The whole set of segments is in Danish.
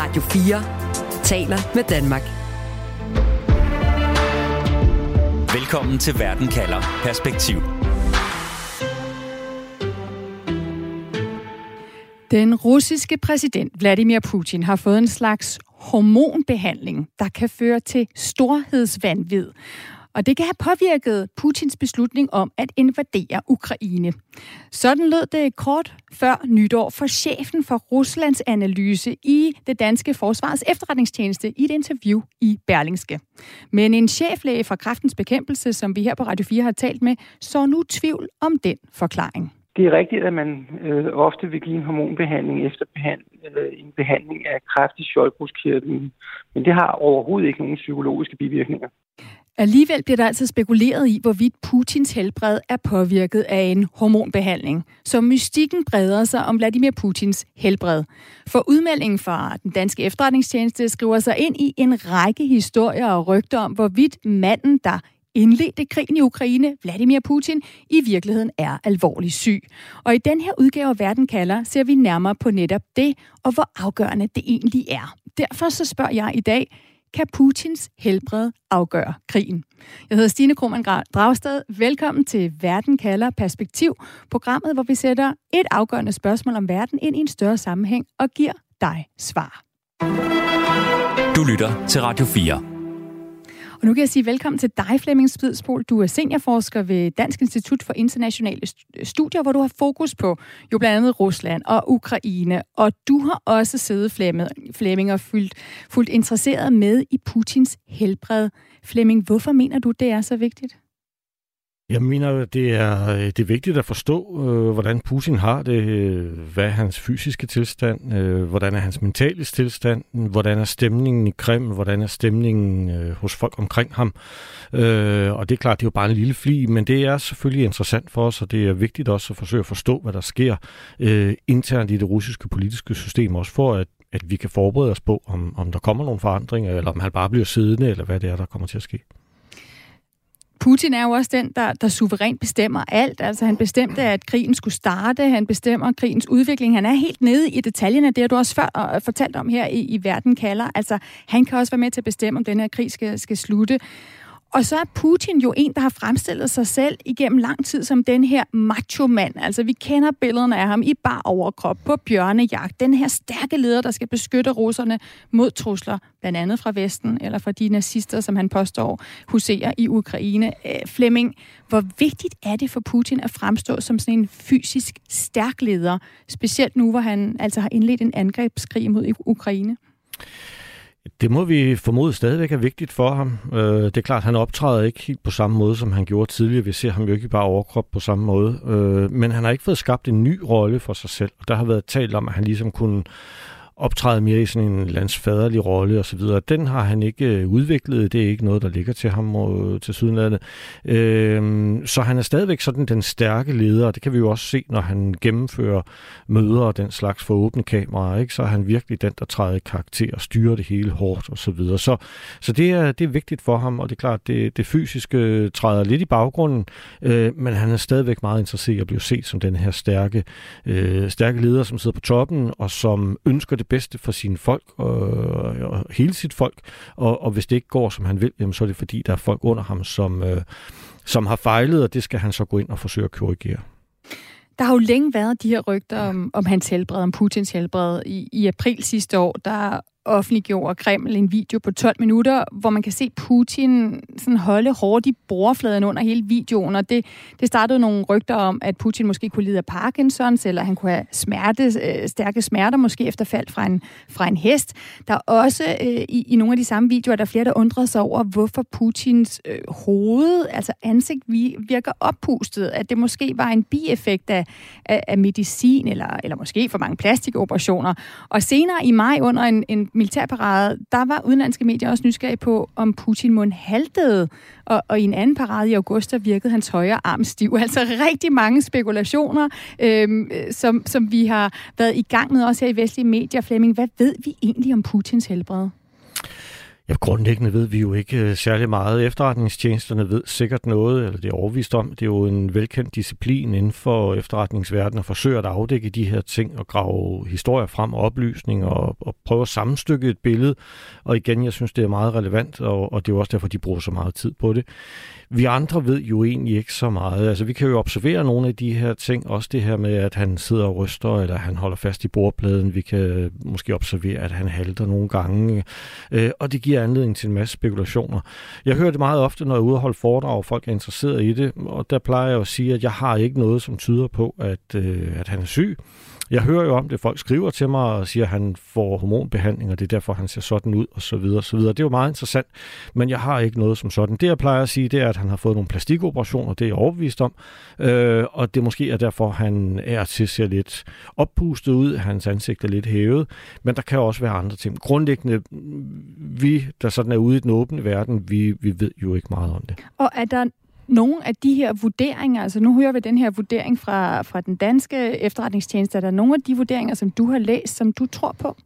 Radio 4 taler med Danmark. Velkommen til Verden kalder Perspektiv. Den russiske præsident Vladimir Putin har fået en slags hormonbehandling, der kan føre til storhedsvandvid. Og det kan have påvirket Putins beslutning om at invadere Ukraine. Sådan lød det kort før nytår for chefen for Ruslands analyse i det danske forsvars efterretningstjeneste i et interview i Berlingske. Men en cheflæge fra kraftens bekæmpelse, som vi her på Radio 4 har talt med, så nu tvivl om den forklaring. Det er rigtigt, at man øh, ofte vil give en hormonbehandling efter behand, øh, en behandling af kræft i skjoldbruskkirtlen, men det har overhovedet ikke nogen psykologiske bivirkninger. Alligevel bliver der altså spekuleret i, hvorvidt Putins helbred er påvirket af en hormonbehandling. Så mystikken breder sig om Vladimir Putins helbred. For udmeldingen fra den danske efterretningstjeneste skriver sig ind i en række historier og rygter om, hvorvidt manden, der indledte krigen i Ukraine, Vladimir Putin, i virkeligheden er alvorligt syg. Og i den her udgave af Verden kalder, ser vi nærmere på netop det, og hvor afgørende det egentlig er. Derfor så spørger jeg i dag, kan Putins helbred afgøre krigen? Jeg hedder Stine Krohmann Dragsted. Velkommen til Verden kalder Perspektiv, programmet, hvor vi sætter et afgørende spørgsmål om verden ind i en større sammenhæng og giver dig svar. Du lytter til Radio 4. Og nu kan jeg sige velkommen til dig, Flemming Spidspol. Du er seniorforsker ved Dansk Institut for Internationale Studier, hvor du har fokus på jo blandt andet Rusland og Ukraine. Og du har også siddet, Flemming, og fuldt, fuldt interesseret med i Putins helbred. Flemming, hvorfor mener du, det er så vigtigt? Jeg mener, det er, øh, det er vigtigt at forstå, øh, hvordan Putin har det, øh, hvad er hans fysiske tilstand, øh, hvordan er hans mentale tilstand, hvordan er stemningen i Kreml, hvordan er stemningen øh, hos folk omkring ham. Øh, og det er klart, det er jo bare en lille fli, men det er selvfølgelig interessant for os, og det er vigtigt også at forsøge at forstå, hvad der sker øh, internt i det russiske politiske system, også for at at vi kan forberede os på, om, om der kommer nogle forandringer, eller om han bare bliver siddende, eller hvad det er, der kommer til at ske. Putin er jo også den, der, der suverænt bestemmer alt. Altså han bestemte, at krigen skulle starte. Han bestemmer krigens udvikling. Han er helt nede i detaljerne. Det har du også før øh, fortalt om her i, i Verden kalder. Altså han kan også være med til at bestemme, om den her krig skal, skal slutte. Og så er Putin jo en, der har fremstillet sig selv igennem lang tid som den her macho-mand. Altså, vi kender billederne af ham i bar overkrop på bjørnejagt. Den her stærke leder, der skal beskytte russerne mod trusler, blandt andet fra Vesten, eller fra de nazister, som han påstår huserer i Ukraine. Øh, Flemming, hvor vigtigt er det for Putin at fremstå som sådan en fysisk stærk leder, specielt nu, hvor han altså har indledt en angrebskrig mod Ukraine? Det må vi formode stadigvæk er vigtigt for ham. Øh, det er klart, han optræder ikke helt på samme måde, som han gjorde tidligere. Vi ser ham jo ikke bare overkrop på samme måde. Øh, men han har ikke fået skabt en ny rolle for sig selv. Der har været talt om, at han ligesom kunne optræde mere i sådan en landsfaderlig rolle og så videre. Den har han ikke øh, udviklet. Det er ikke noget, der ligger til ham og til sydenlandet. Øh, så han er stadigvæk sådan den stærke leder, og det kan vi jo også se, når han gennemfører møder og den slags for åbne kameraer. Ikke? Så er han virkelig den, der træder i karakter og styrer det hele hårdt og så videre. Så, så det, er, det er vigtigt for ham, og det er klart, det, det fysiske træder lidt i baggrunden, øh, men han er stadigvæk meget interesseret i at blive set som den her stærke, øh, stærke leder, som sidder på toppen og som ønsker det bedste for sine folk og, og hele sit folk. Og, og hvis det ikke går, som han vil, jamen, så er det fordi, der er folk under ham, som, øh, som har fejlet, og det skal han så gå ind og forsøge at korrigere. Der har jo længe været de her rygter om, om hans helbred, om Putins helbred. I, I april sidste år, der offentliggjorde Kreml en video på 12 minutter, hvor man kan se Putin sådan holde hårdt i bordfladen under hele videoen, og det, det startede nogle rygter om, at Putin måske kunne lide af Parkinsons, eller han kunne have smerte, øh, stærke smerter, måske efter fald fra en, fra en hest. Der er også øh, i, i nogle af de samme videoer, der er flere, der undrede sig over, hvorfor Putins øh, hoved, altså ansigt, virker oppustet, at det måske var en bieffekt af, af, af medicin, eller, eller måske for mange plastikoperationer. Og senere i maj under en, en militærparade, der var udenlandske medier også nysgerrige på, om Putin mund haltede, og, og i en anden parade i august, der virkede hans højre arm stiv. Altså rigtig mange spekulationer, øhm, som, som vi har været i gang med også her i vestlige medier. Flemming, hvad ved vi egentlig om Putins helbred? Ja, grundlæggende ved vi jo ikke øh, særlig meget. Efterretningstjenesterne ved sikkert noget, eller det er overvist om. Det er jo en velkendt disciplin inden for efterretningsverdenen at forsøge at afdække de her ting og grave historier frem og oplysninger og, og prøve at sammenstykke et billede. Og igen, jeg synes, det er meget relevant, og, og det er jo også derfor, de bruger så meget tid på det. Vi andre ved jo egentlig ikke så meget. Altså, vi kan jo observere nogle af de her ting. Også det her med, at han sidder og ryster, eller han holder fast i bordpladen. Vi kan måske observere, at han halter nogle gange. Øh, og det giver anledning til en masse spekulationer. Jeg hører det meget ofte, når jeg er ude og holde foredrag, og folk er interesseret i det. Og der plejer jeg at sige, at jeg har ikke noget, som tyder på, at, øh, at han er syg. Jeg hører jo om det, folk skriver til mig og siger, at han får hormonbehandling, og det er derfor, han ser sådan ud, og så videre, og så videre. Det er jo meget interessant, men jeg har ikke noget som sådan. Det, jeg plejer at sige, det er, at han har fået nogle plastikoperationer, det er jeg overbevist om, øh, og det måske er derfor, han er til ser lidt oppustet ud, hans ansigt er lidt hævet, men der kan også være andre ting. Grundlæggende, vi, der sådan er ude i den åbne verden, vi, vi ved jo ikke meget om det. Og er der nogle af de her vurderinger, altså nu hører vi den her vurdering fra, fra den danske efterretningstjeneste, er der nogle af de vurderinger, som du har læst, som du tror på?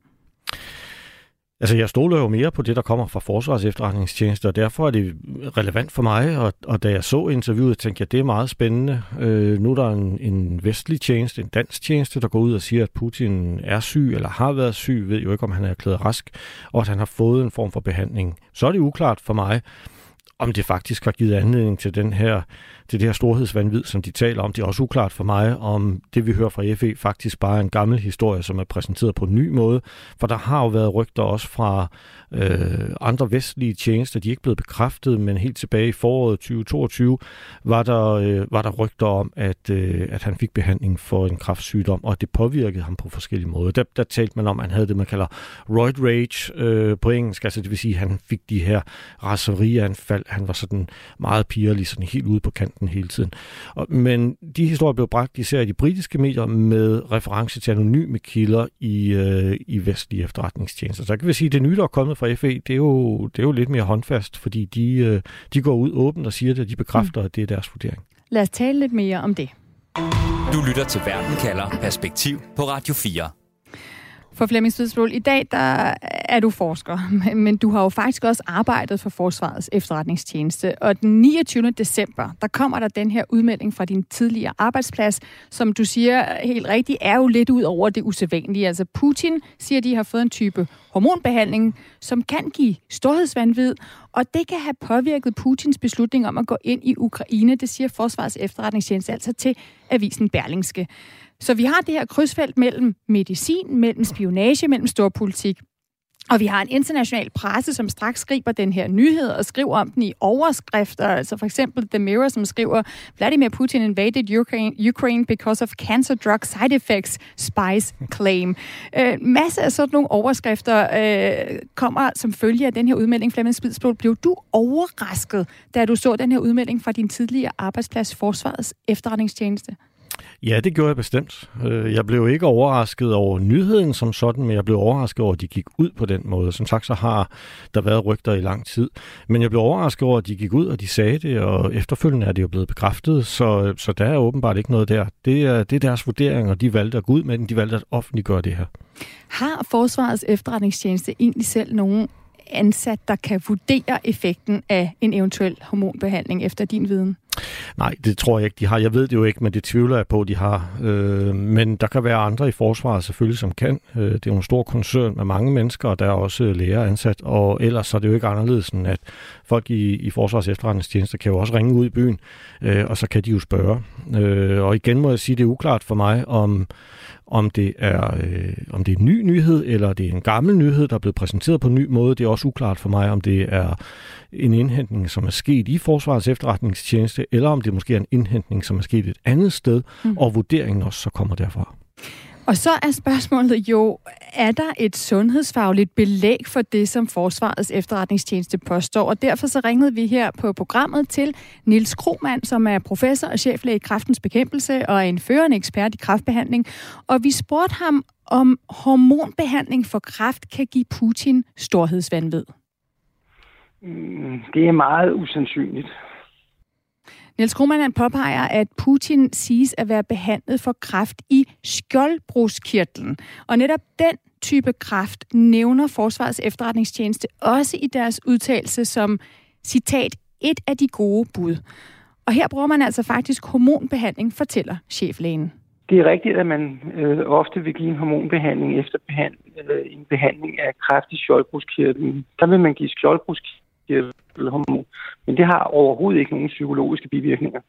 Altså, jeg stoler jo mere på det, der kommer fra Forsvars efterretningstjeneste, og derfor er det relevant for mig, og, og da jeg så interviewet, tænkte jeg, det er meget spændende. Øh, nu er der en, en vestlig tjeneste, en dansk tjeneste, der går ud og siger, at Putin er syg, eller har været syg, ved jo ikke, om han er erklæret rask, og at han har fået en form for behandling. Så er det uklart for mig, om det faktisk har givet anledning til den her til det her storhedsvandvid, som de taler om. Det er også uklart for mig, om det vi hører fra FE faktisk bare er en gammel historie, som er præsenteret på en ny måde. For der har jo været rygter også fra øh, andre vestlige tjenester, de er ikke blevet bekræftet, men helt tilbage i foråret 2022 var der, øh, var der rygter om, at, øh, at han fik behandling for en kraftsygdom, og at det påvirkede ham på forskellige måder. Der, der talte man om, at han havde det, man kalder roid rage øh, på engelsk, altså det vil sige, at han fik de her raserianfald. Han var sådan meget pigerlig, sådan helt ude på kanten hele tiden. Og, men de historier blev bragt især i de britiske medier med reference til anonyme kilder i, øh, i vestlige efterretningstjenester. Så kan vi sige, at det nye, der er kommet fra FE, det er jo, det er jo lidt mere håndfast, fordi de, øh, de går ud åbent og siger det, og de bekræfter, mm. at det er deres vurdering. Lad os tale lidt mere om det. Du lytter til Verden kalder Perspektiv på Radio 4 for Flemming Spidsbol. I dag der er du forsker, men du har jo faktisk også arbejdet for Forsvarets efterretningstjeneste. Og den 29. december, der kommer der den her udmelding fra din tidligere arbejdsplads, som du siger helt rigtigt, er jo lidt ud over det usædvanlige. Altså Putin siger, at de har fået en type hormonbehandling, som kan give storhedsvandvid, og det kan have påvirket Putins beslutning om at gå ind i Ukraine. Det siger Forsvarets efterretningstjeneste altså til avisen Berlingske. Så vi har det her krydsfelt mellem medicin, mellem spionage, mellem storpolitik. Og vi har en international presse, som straks skriver den her nyhed og skriver om den i overskrifter. Altså for eksempel The Mirror, som skriver, Vladimir Putin invaded Ukraine, Ukraine because of cancer drug side effects, spies claim. Øh, masse af sådan nogle overskrifter øh, kommer som følge af den her udmelding. Flemming Spidsblod, blev du overrasket, da du så den her udmelding fra din tidligere arbejdsplads, Forsvarets efterretningstjeneste? Ja, det gjorde jeg bestemt. Øh, jeg blev ikke overrasket over nyheden som sådan, men jeg blev overrasket over, at de gik ud på den måde. Som sagt, så har der været rygter i lang tid. Men jeg blev overrasket over, at de gik ud, og de sagde det, og efterfølgende er det jo blevet bekræftet, så, så der er åbenbart ikke noget der. Det er, det er deres vurdering, og de valgte at gå ud med den, de valgte at offentliggøre det her. Har Forsvarets efterretningstjeneste egentlig selv nogen ansat, der kan vurdere effekten af en eventuel hormonbehandling efter din viden? Nej, det tror jeg ikke, de har. Jeg ved det jo ikke, men det tvivler jeg på, de har. Øh, men der kan være andre i forsvaret selvfølgelig, som kan. Øh, det er jo en stor koncern med mange mennesker, og der er også øh, læger ansat. Og ellers så er det jo ikke anderledes, end at folk i, i Forsvars efterretningstjenester kan jo også ringe ud i byen, øh, og så kan de jo spørge. Øh, og igen må jeg sige, det er uklart for mig, om om det er øh, om det er en ny nyhed, eller det er en gammel nyhed, der er blevet præsenteret på en ny måde. Det er også uklart for mig, om det er en indhentning, som er sket i Forsvarets efterretningstjeneste, eller om det måske er en indhentning, som er sket et andet sted, mm. og vurderingen også så kommer derfra. Og så er spørgsmålet jo, er der et sundhedsfagligt belæg for det, som Forsvarets efterretningstjeneste påstår? Og derfor så ringede vi her på programmet til Nils Kromand, som er professor og cheflæge i kraftens bekæmpelse og er en førende ekspert i kraftbehandling. Og vi spurgte ham, om hormonbehandling for kræft kan give Putin storhedsvandvid. Mm, det er meget usandsynligt. Niels Krohmann påpeger, at Putin siges at være behandlet for kræft i skjoldbruskkirtlen. Og netop den type kræft nævner Forsvarets efterretningstjeneste også i deres udtalelse som, citat, et af de gode bud. Og her bruger man altså faktisk hormonbehandling, fortæller cheflægen. Det er rigtigt, at man øh, ofte vil give en hormonbehandling efter behand, øh, en behandling af kræft i skjoldbruskkirtlen. Der vil man give skjoldbruskkirtelhormon, men det har overhovedet ikke nogen psykologiske bivirkninger.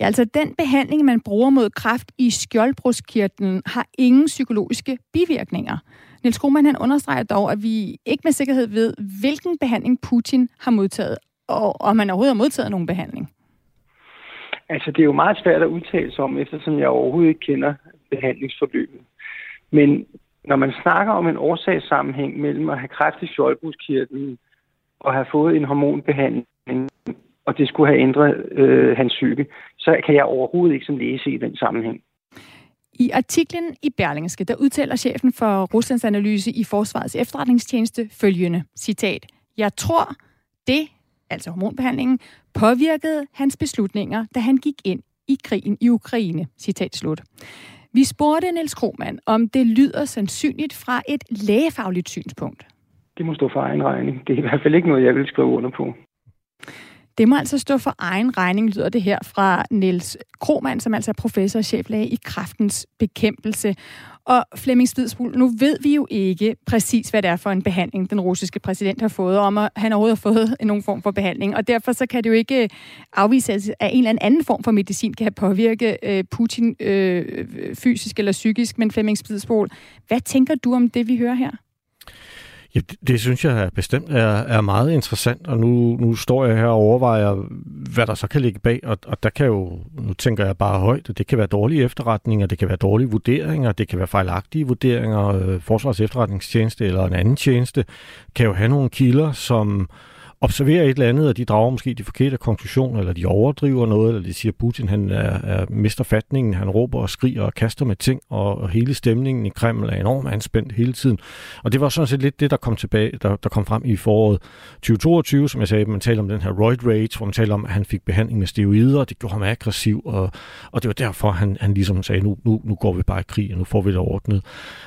Ja, altså den behandling, man bruger mod kræft i skjoldbruskkirtlen, har ingen psykologiske bivirkninger. Niels Krohmann han understreger dog, at vi ikke med sikkerhed ved, hvilken behandling Putin har modtaget, og om han overhovedet har modtaget nogen behandling. Altså, det er jo meget svært at udtale sig om, eftersom jeg overhovedet ikke kender behandlingsforløbet. Men når man snakker om en årsagssammenhæng mellem at have kræft i skjoldbruskkirtlen og have fået en hormonbehandling, og det skulle have ændret øh, hans psyke, så kan jeg overhovedet ikke som læse i den sammenhæng. I artiklen i Berlingske, der udtaler chefen for Ruslands analyse i Forsvarets efterretningstjeneste følgende, citat, Jeg tror, det, altså hormonbehandlingen, påvirkede hans beslutninger, da han gik ind i krigen i Ukraine. Citat slut. Vi spurgte Niels Krohmann, om det lyder sandsynligt fra et lægefagligt synspunkt. Det må stå for egen regning. Det er i hvert fald ikke noget, jeg vil skrive under på. Det må altså stå for egen regning, lyder det her fra Niels Kromand, som altså er professor og cheflæge i kraftens bekæmpelse. Og Flemming Spidsbul, nu ved vi jo ikke præcis, hvad det er for en behandling, den russiske præsident har fået, om at han overhovedet har fået nogen form for behandling. Og derfor så kan det jo ikke øh, afvises, at en eller anden form for medicin kan påvirke øh, Putin øh, fysisk eller psykisk. Men Flemming Spidsbul, hvad tænker du om det, vi hører her? Ja, det, det synes jeg bestemt er, er meget interessant, og nu, nu står jeg her og overvejer, hvad der så kan ligge bag, og, og der kan jo, nu tænker jeg bare højt, det kan være dårlige efterretninger, det kan være dårlige vurderinger, det kan være fejlagtige vurderinger, øh, Forsvars efterretningstjeneste eller en anden tjeneste kan jo have nogle kilder, som observerer et eller andet, og de drager måske de forkerte konklusioner, eller de overdriver noget, eller de siger, at Putin han er, er mister fatningen, han råber og skriger og kaster med ting, og, og hele stemningen i Kreml er enormt anspændt hele tiden. Og det var sådan set lidt det, der kom tilbage, der, der kom frem i foråret 2022, som jeg sagde, man taler om den her roid rage, hvor man taler om, at han fik behandling med steroider, og det gjorde ham aggressiv, og, og det var derfor, han, han ligesom sagde, nu, nu, nu går vi bare i krig, og nu får vi det ordnet.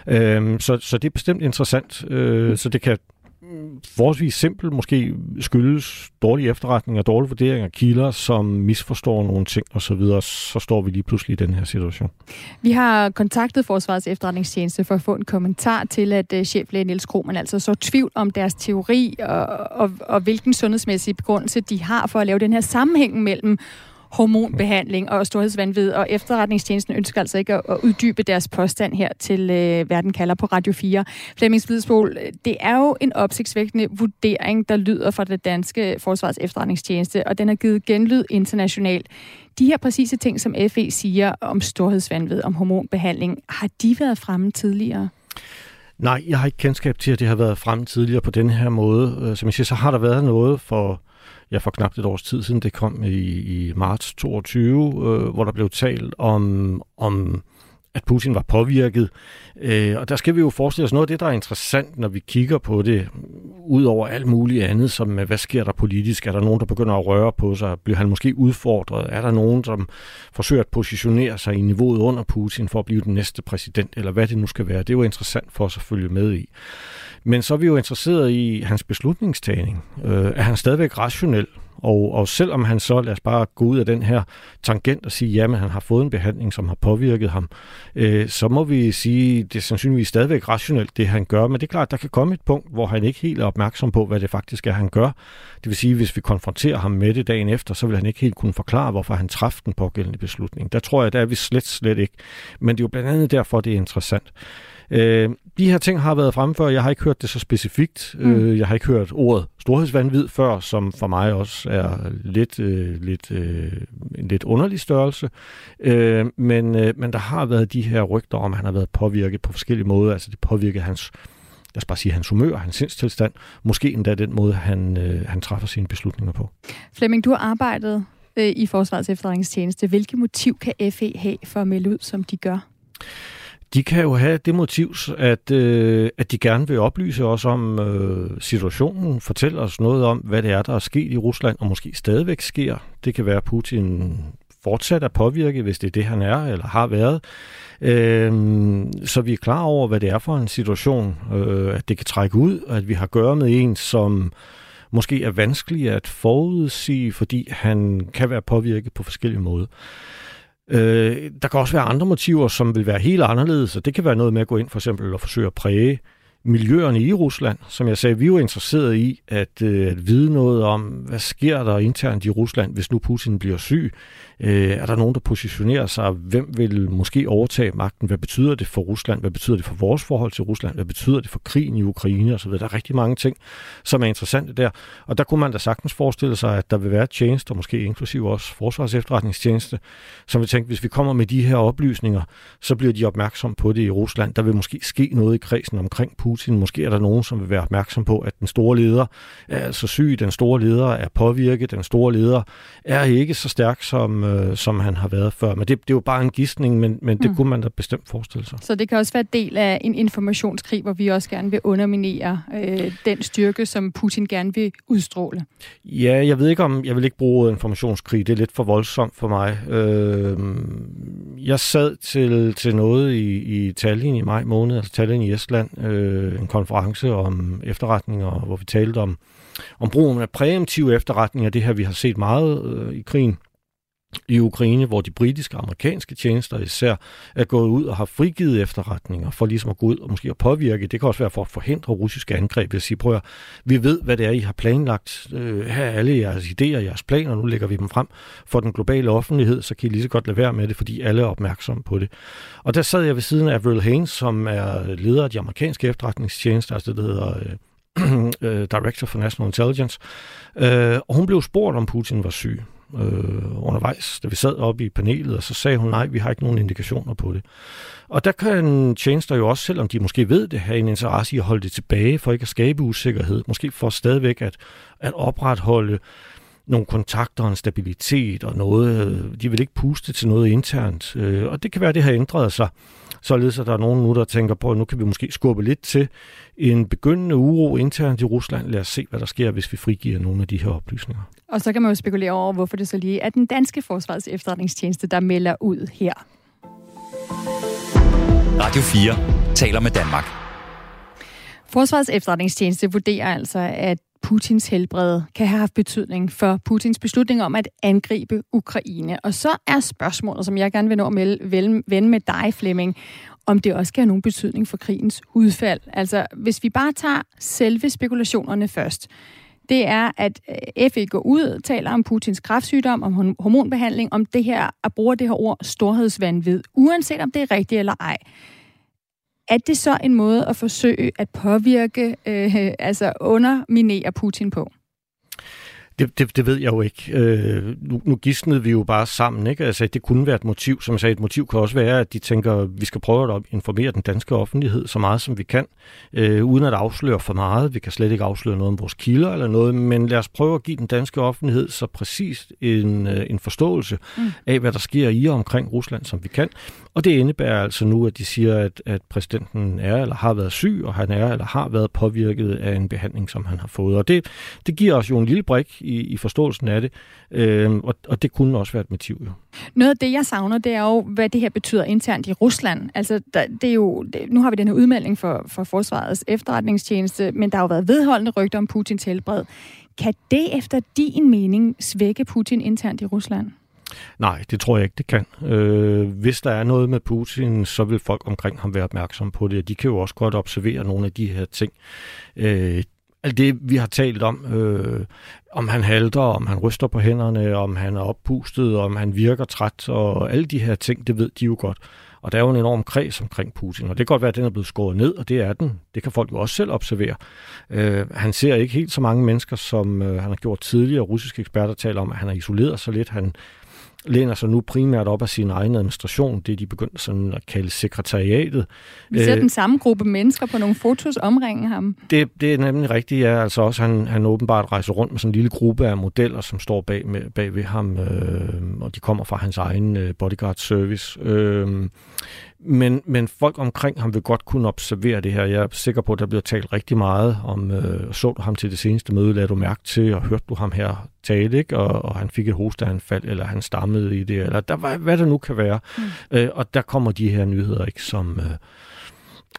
Øhm, så, så det er bestemt interessant, øh, så det kan forholdsvis simpel måske skyldes dårlige efterretninger, dårlige vurderinger, kilder, som misforstår nogle ting osv., så, så står vi lige pludselig i den her situation. Vi har kontaktet Forsvarets efterretningstjeneste for at få en kommentar til, at øh, cheflæge Niels Krohmann altså så tvivl om deres teori og, og, og hvilken sundhedsmæssig begrundelse de har for at lave den her sammenhæng mellem hormonbehandling og storhedsvandvid, og efterretningstjenesten ønsker altså ikke at, uddybe deres påstand her til øh, Verden kalder på Radio 4. Flemming Splidsbol, det er jo en opsigtsvækkende vurdering, der lyder fra det danske forsvars efterretningstjeneste, og den har givet genlyd internationalt. De her præcise ting, som FE siger om storhedsvandvid, om hormonbehandling, har de været fremme tidligere? Nej, jeg har ikke kendskab til, at det har været fremme tidligere på den her måde. Øh, som jeg siger, så har der været noget for ja, for knap et års tid siden. Det kom i, i marts 22, øh, hvor der blev talt om, om at Putin var påvirket. Øh, og der skal vi jo forestille os noget af det, der er interessant, når vi kigger på det, ud over alt muligt andet, som øh, hvad sker der politisk? Er der nogen, der begynder at røre på sig? Bliver han måske udfordret? Er der nogen, som forsøger at positionere sig i niveauet under Putin for at blive den næste præsident? Eller hvad det nu skal være. Det er jo interessant for os at følge med i. Men så er vi jo interesseret i hans beslutningstagning. Øh, er han stadigvæk rationel? Og, og selvom han så, lad os bare gå ud af den her tangent og sige, jamen han har fået en behandling, som har påvirket ham, øh, så må vi sige, det er sandsynligvis stadigvæk rationelt, det han gør. Men det er klart, der kan komme et punkt, hvor han ikke helt er opmærksom på, hvad det faktisk er, han gør. Det vil sige, hvis vi konfronterer ham med det dagen efter, så vil han ikke helt kunne forklare, hvorfor han træffede den pågældende beslutning. Der tror jeg, der er vi slet, slet ikke. Men det er jo blandt andet derfor, det er interessant. Øh, de her ting har været fremme før. Jeg har ikke hørt det så specifikt. Mm. Øh, jeg har ikke hørt ordet storhedsvandvid før, som for mig også er lidt, øh, lidt, øh, en lidt underlig størrelse. Øh, men, øh, men der har været de her rygter om, at han har været påvirket på forskellige måder. Altså det påvirker hans lad os bare sige, hans humør, hans sindstilstand, måske endda den måde, han, øh, han træffer sine beslutninger på. Flemming, du har arbejdet øh, i Forsvarets efterretningstjeneste. Hvilke motiv kan FE have for at melde ud, som de gør? De kan jo have det motiv, at, øh, at de gerne vil oplyse os om øh, situationen, fortælle os noget om, hvad det er, der er sket i Rusland, og måske stadigvæk sker. Det kan være, at Putin fortsat er påvirket, hvis det er det, han er eller har været. Øh, så vi er klar over, hvad det er for en situation, øh, at det kan trække ud, og at vi har at gøre med en, som måske er vanskelig at forudsige, fordi han kan være påvirket på forskellige måder. Øh, der kan også være andre motiver, som vil være helt anderledes, og det kan være noget med at gå ind for eksempel og forsøge at præge miljøerne i Rusland. Som jeg sagde, vi er jo interesserede i at, øh, at vide noget om, hvad sker der internt i Rusland, hvis nu Putin bliver syg. Øh, er der nogen, der positionerer sig? Hvem vil måske overtage magten? Hvad betyder det for Rusland? Hvad betyder det for vores forhold til Rusland? Hvad betyder det for krigen i Ukraine osv.? Der er rigtig mange ting, som er interessante der. Og der kunne man da sagtens forestille sig, at der vil være tjenester, måske inklusive også forsvars efterretningstjeneste, som vil tænke, hvis vi kommer med de her oplysninger, så bliver de opmærksom på det i Rusland. Der vil måske ske noget i kredsen omkring Putin. Måske er der nogen, som vil være opmærksom på, at den store leder er altså syg, den store leder er påvirket, den store leder er ikke så stærk, som øh, som han har været før. Men det, det er jo bare en gissning, men, men det mm. kunne man da bestemt forestille sig. Så det kan også være del af en informationskrig, hvor vi også gerne vil underminere øh, den styrke, som Putin gerne vil udstråle. Ja, jeg ved ikke om, jeg vil ikke bruge informationskrig. Det er lidt for voldsomt for mig. Øh, jeg sad til, til noget i, i Tallinn i maj måned, altså Tallinn i Estland, øh, Øh, en konference om efterretninger, hvor vi talte om om brugen af præemptive efterretninger, det her vi har set meget øh, i krigen i Ukraine, hvor de britiske og amerikanske tjenester især er gået ud og har frigivet efterretninger for ligesom at gå ud og måske at påvirke. Det kan også være for at forhindre russiske angreb. Jeg siger, prøv at, vi ved, hvad det er, I har planlagt. Øh, her er alle jeres idéer, jeres planer, nu lægger vi dem frem for den globale offentlighed, så kan I lige så godt lade være med det, fordi alle er opmærksomme på det. Og der sad jeg ved siden af Avril Haines, som er leder af de amerikanske efterretningstjenester, altså det, der hedder øh, øh Director for National Intelligence, øh, og hun blev spurgt, om Putin var syg øh, undervejs, da vi sad oppe i panelet, og så sagde hun, nej, vi har ikke nogen indikationer på det. Og der kan tjenester jo også, selvom de måske ved det, have en interesse i at holde det tilbage, for ikke at skabe usikkerhed, måske for stadigvæk at, at opretholde nogle kontakter og en stabilitet og noget. De vil ikke puste til noget internt. Øh, og det kan være, at det har ændret sig, således at der er nogen nu, der tænker på, at nu kan vi måske skubbe lidt til en begyndende uro internt i Rusland. Lad os se, hvad der sker, hvis vi frigiver nogle af de her oplysninger. Og så kan man jo spekulere over, hvorfor det så lige er den danske forsvars efterretningstjeneste, der melder ud her. Radio 4 taler med Danmark. Forsvarets efterretningstjeneste vurderer altså, at Putins helbred kan have haft betydning for Putins beslutning om at angribe Ukraine. Og så er spørgsmålet, som jeg gerne vil nå at vende med dig, Flemming, om det også skal have nogen betydning for krigens udfald. Altså, hvis vi bare tager selve spekulationerne først, det er, at øh, FE går ud, taler om Putins kræftsygdom, om hormonbehandling, om det her, at bruge det her ord storhedsvandvid, uanset om det er rigtigt eller ej. Er det så en måde at forsøge at påvirke, øh, altså underminere Putin på? Det, det, det ved jeg jo ikke. Øh, nu, nu gidsnede vi jo bare sammen. Ikke? Altså, det kunne være et motiv. Som jeg sagde, et motiv kan også være, at de tænker, at vi skal prøve at informere den danske offentlighed så meget, som vi kan, øh, uden at afsløre for meget. Vi kan slet ikke afsløre noget om vores kilder eller noget, men lad os prøve at give den danske offentlighed så præcis en, øh, en forståelse mm. af, hvad der sker i og omkring Rusland, som vi kan. Og det indebærer altså nu, at de siger, at, at præsidenten er eller har været syg, og han er eller har været påvirket af en behandling, som han har fået. Og det, det giver os jo en lille brik i, i forståelsen af det, øh, og, og det kunne også være et motiv. Jo. Noget af det, jeg savner, det er jo, hvad det her betyder internt i Rusland. Altså, der, det er jo, det, nu har vi den her udmelding for, for Forsvarets efterretningstjeneste, men der har jo været vedholdende rygter om Putins helbred. Kan det efter din mening svække Putin internt i Rusland? Nej, det tror jeg ikke, det kan. Øh, hvis der er noget med Putin, så vil folk omkring ham være opmærksomme på det, og de kan jo også godt observere nogle af de her ting. Øh, alt det, vi har talt om, øh, om han halter, om han ryster på hænderne, om han er oppustet, om han virker træt, og alle de her ting, det ved de jo godt. Og der er jo en enorm kreds omkring Putin, og det kan godt være, at den er blevet skåret ned, og det er den. Det kan folk jo også selv observere. Øh, han ser ikke helt så mange mennesker, som øh, han har gjort tidligere. Russiske eksperter taler om, at han har isoleret sig lidt. Han læner sig nu primært op af sin egen administration, det de begyndte sådan at kalde sekretariatet. Vi ser øh, den samme gruppe mennesker på nogle fotos omringe ham. Det, det er nemlig rigtigt, ja. Altså også, han, han åbenbart rejser rundt med sådan en lille gruppe af modeller, som står bag, med, bag ved ham, øh, og de kommer fra hans egen øh, bodyguard service. Øh, Men, men folk omkring ham vil godt kunne observere det her. Jeg er sikker på, at der bliver talt rigtig meget om, øh, så du ham til det seneste møde, lad du mærke til, og hørte du ham her tale, ikke? Og, og han fik et hosteanfald, eller han stammede i det, eller der, hvad, hvad det nu kan være. Mm. Øh, og der kommer de her nyheder, ikke, som... Øh,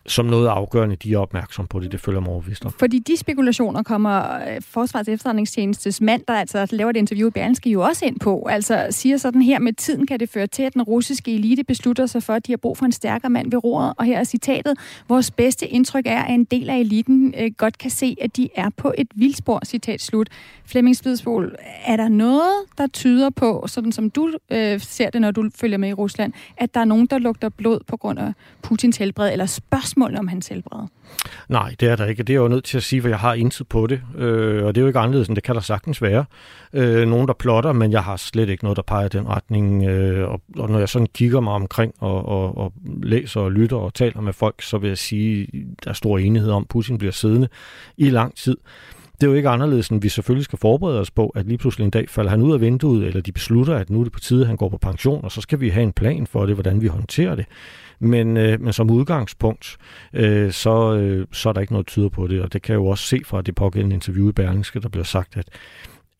som noget afgørende, de er opmærksom på det. Det følger mig overvist om. Fordi de spekulationer kommer øh, Forsvarets efterretningstjenestes mand, der altså laver et interview i Berlingske, jo også ind på. Altså siger sådan her, med tiden kan det føre til, at den russiske elite beslutter sig for, at de har brug for en stærkere mand ved roret. Og her er citatet, vores bedste indtryk er, at en del af eliten øh, godt kan se, at de er på et vildspor, citat slut. Flemming Spidsbol, er der noget, der tyder på, sådan som du øh, ser det, når du følger med i Rusland, at der er nogen, der lugter blod på grund af Putins helbred, eller spørgsmål om hans helbred? Nej, det er der ikke. Det er jeg jo nødt til at sige, for jeg har intet på det. Øh, og det er jo ikke anderledes, end det kan der sagtens være. Øh, nogen, der plotter, men jeg har slet ikke noget, der peger i den retning. Øh, og, og når jeg sådan kigger mig omkring og, og, og læser og lytter og taler med folk, så vil jeg sige, at der er stor enighed om, at Putin bliver siddende i lang tid det er jo ikke anderledes, end vi selvfølgelig skal forberede os på, at lige pludselig en dag falder han ud af vinduet, eller de beslutter, at nu er det på tide, at han går på pension, og så skal vi have en plan for det, hvordan vi håndterer det. Men, øh, men som udgangspunkt, øh, så, øh, så er der ikke noget tyder på det, og det kan jeg jo også se fra det pågældende interview i Berlingske, der bliver sagt, at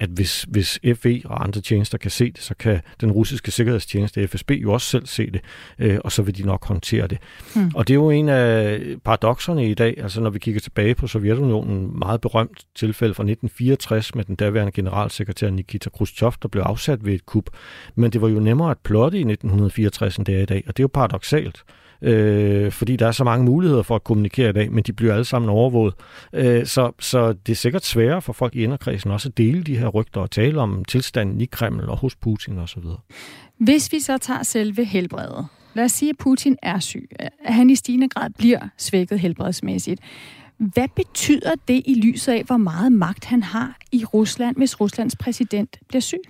at hvis, hvis FE og andre tjenester kan se det, så kan den russiske sikkerhedstjeneste FSB jo også selv se det, øh, og så vil de nok håndtere det. Mm. Og det er jo en af paradoxerne i dag, altså når vi kigger tilbage på Sovjetunionen, meget berømt tilfælde fra 1964 med den daværende generalsekretær Nikita Khrushchev, der blev afsat ved et kup. Men det var jo nemmere at plotte i 1964 end det er i dag, og det er jo paradoxalt øh, fordi der er så mange muligheder for at kommunikere i dag, men de bliver alle sammen overvåget. Øh, så, så det er sikkert sværere for folk i inderkredsen også at dele de her rygter og tale om tilstanden i Kreml og hos Putin osv. Hvis vi så tager selve helbredet, lad os sige, at Putin er syg, at han i stigende grad bliver svækket helbredsmæssigt. Hvad betyder det i lyset af, hvor meget magt han har i Rusland, hvis Ruslands præsident bliver syg?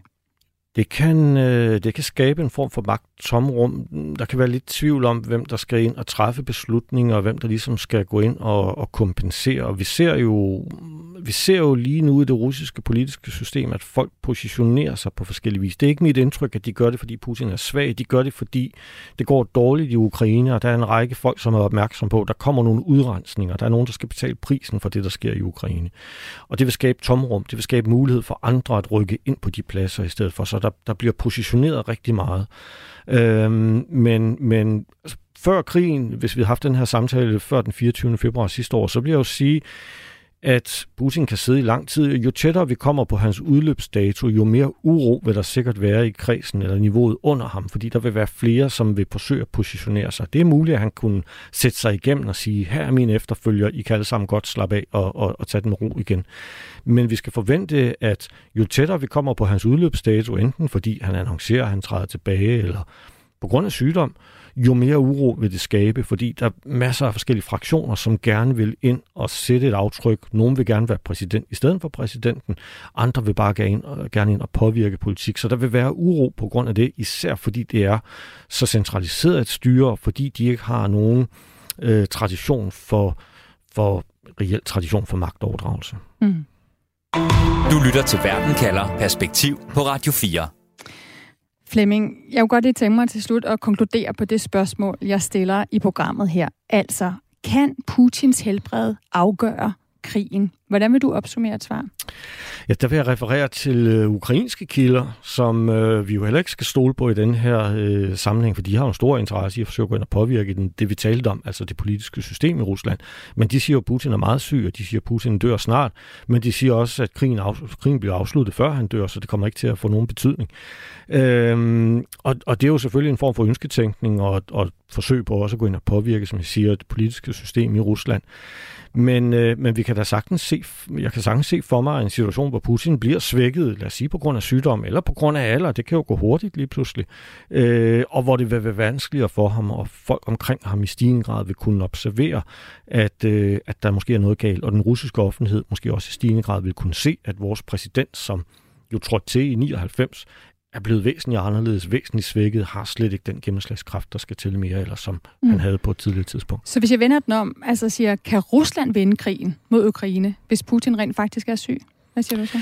Det kan, øh, det kan skabe en form for tomrum. Der kan være lidt tvivl om, hvem der skal ind og træffe beslutninger, og hvem der ligesom skal gå ind og, og kompensere. Og vi ser jo vi ser jo lige nu i det russiske politiske system, at folk positionerer sig på forskellige vis. Det er ikke mit indtryk, at de gør det, fordi Putin er svag. De gør det, fordi det går dårligt i Ukraine, og der er en række folk, som er opmærksom på, at der kommer nogle udrensninger. Der er nogen, der skal betale prisen for det, der sker i Ukraine. Og det vil skabe tomrum. Det vil skabe mulighed for andre at rykke ind på de pladser i stedet for. Så der, der bliver positioneret rigtig meget. Øhm, men, men før krigen, hvis vi havde haft den her samtale før den 24. februar sidste år, så bliver jeg jo sige, at Putin kan sidde i lang tid. Jo tættere vi kommer på hans udløbsdato, jo mere uro vil der sikkert være i kredsen eller niveauet under ham, fordi der vil være flere, som vil forsøge at positionere sig. Det er muligt, at han kunne sætte sig igennem og sige, her er mine efterfølger, I kan alle sammen godt slappe af og, og, og tage den ro igen. Men vi skal forvente, at jo tættere vi kommer på hans udløbsdato, enten fordi han annoncerer, at han træder tilbage, eller på grund af sygdom, jo mere uro vil det skabe, fordi der er masser af forskellige fraktioner, som gerne vil ind og sætte et aftryk. Nogle vil gerne være præsident i stedet for præsidenten, andre vil bare gerne ind, og, gerne ind og påvirke politik. Så der vil være uro på grund af det, især fordi det er så centraliseret et styre, fordi de ikke har nogen øh, tradition for, for reelt tradition for magtoverdragelse. Mm. Du lytter til Verden kalder Perspektiv på Radio 4. Flemming, jeg kunne godt lige tænke mig til slut at konkludere på det spørgsmål, jeg stiller i programmet her. Altså, kan Putins helbred afgøre krigen? Hvordan vil du opsummere et svar? Ja, der vil jeg referere til øh, ukrainske kilder, som øh, vi jo heller ikke skal stole på i den her øh, sammenhæng, for de har jo en stor interesse i at forsøge at gå ind og påvirke den, det, vi talte om, altså det politiske system i Rusland. Men de siger at Putin er meget syg, og de siger, at Putin dør snart, men de siger også, at krigen, af, krigen bliver afsluttet, før han dør, så det kommer ikke til at få nogen betydning. Øhm, og, og det er jo selvfølgelig en form for ønsketænkning og, og forsøg på også at gå ind og påvirke, som jeg siger, det politiske system i Rusland. Men, øh, men vi kan da sagtens se, jeg kan sagtens se for mig en situation, hvor Putin bliver svækket, lad os sige på grund af sygdom, eller på grund af alder, det kan jo gå hurtigt lige pludselig, øh, og hvor det vil være vanskeligere for ham, og folk omkring ham i stigende grad vil kunne observere, at, øh, at der måske er noget galt, og den russiske offentlighed måske også i stigende grad vil kunne se, at vores præsident, som jo trådte til i 99, er blevet væsentligt anderledes, væsentligt svækket, har slet ikke den gennemslagskraft, der skal til mere, eller som mm. han havde på et tidligere tidspunkt. Så hvis jeg vender den om, altså siger, kan Rusland vinde krigen mod Ukraine, hvis Putin rent faktisk er syg? Hvad siger du så?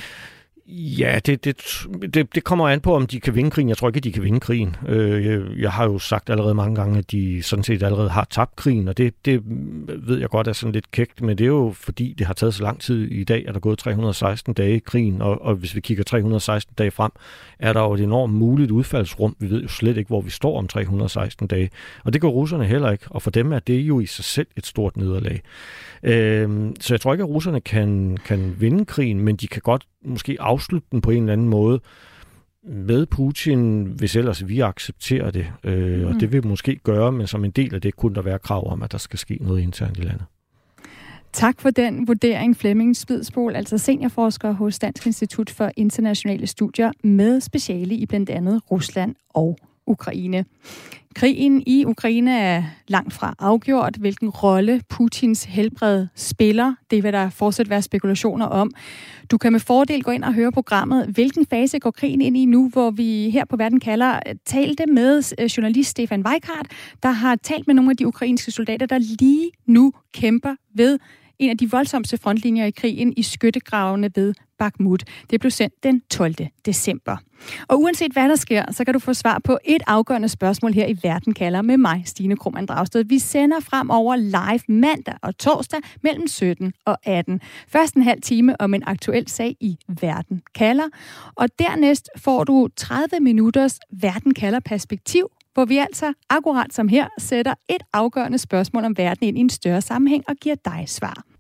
Ja, det, det, det, det kommer an på, om de kan vinde krigen. Jeg tror ikke, at de kan vinde krigen. Øh, jeg, jeg har jo sagt allerede mange gange, at de sådan set allerede har tabt krigen, og det, det ved jeg godt er sådan lidt kægt, men det er jo fordi, det har taget så lang tid i dag, at der er gået 316 dage i krigen, og, og hvis vi kigger 316 dage frem, er der jo et enormt muligt udfaldsrum. Vi ved jo slet ikke, hvor vi står om 316 dage, og det går russerne heller ikke, og for dem er det jo i sig selv et stort nederlag. Øh, så jeg tror ikke, at russerne kan, kan vinde krigen, men de kan godt måske afslutte den på en eller anden måde med Putin, hvis ellers vi accepterer det. Øh, mm. Og det vil vi måske gøre, men som en del af det kunne der være krav om, at der skal ske noget internt i landet. Tak for den vurdering, Flemming Spidsbol, altså seniorforsker hos Dansk Institut for Internationale Studier med speciale i blandt andet Rusland og Ukraine. Krigen i Ukraine er langt fra afgjort, hvilken rolle Putins helbred spiller. Det vil der fortsat være spekulationer om. Du kan med fordel gå ind og høre programmet Hvilken fase går krigen ind i nu, hvor vi her på Verden kalder øh, talte med øh, journalist Stefan Weikart, der har talt med nogle af de ukrainske soldater, der lige nu kæmper ved en af de voldsomste frontlinjer i krigen i skyttegravene ved Bakhmut. Det blev sendt den 12. december. Og uanset hvad der sker, så kan du få svar på et afgørende spørgsmål her i Verden kalder med mig, Stine Krohmann Dragsted. Vi sender fremover live mandag og torsdag mellem 17 og 18. Først en halv time om en aktuel sag i Verden kalder. Og dernæst får du 30 minutters Verden kalder perspektiv hvor vi altså, akkurat som her, sætter et afgørende spørgsmål om verden ind i en større sammenhæng og giver dig svar.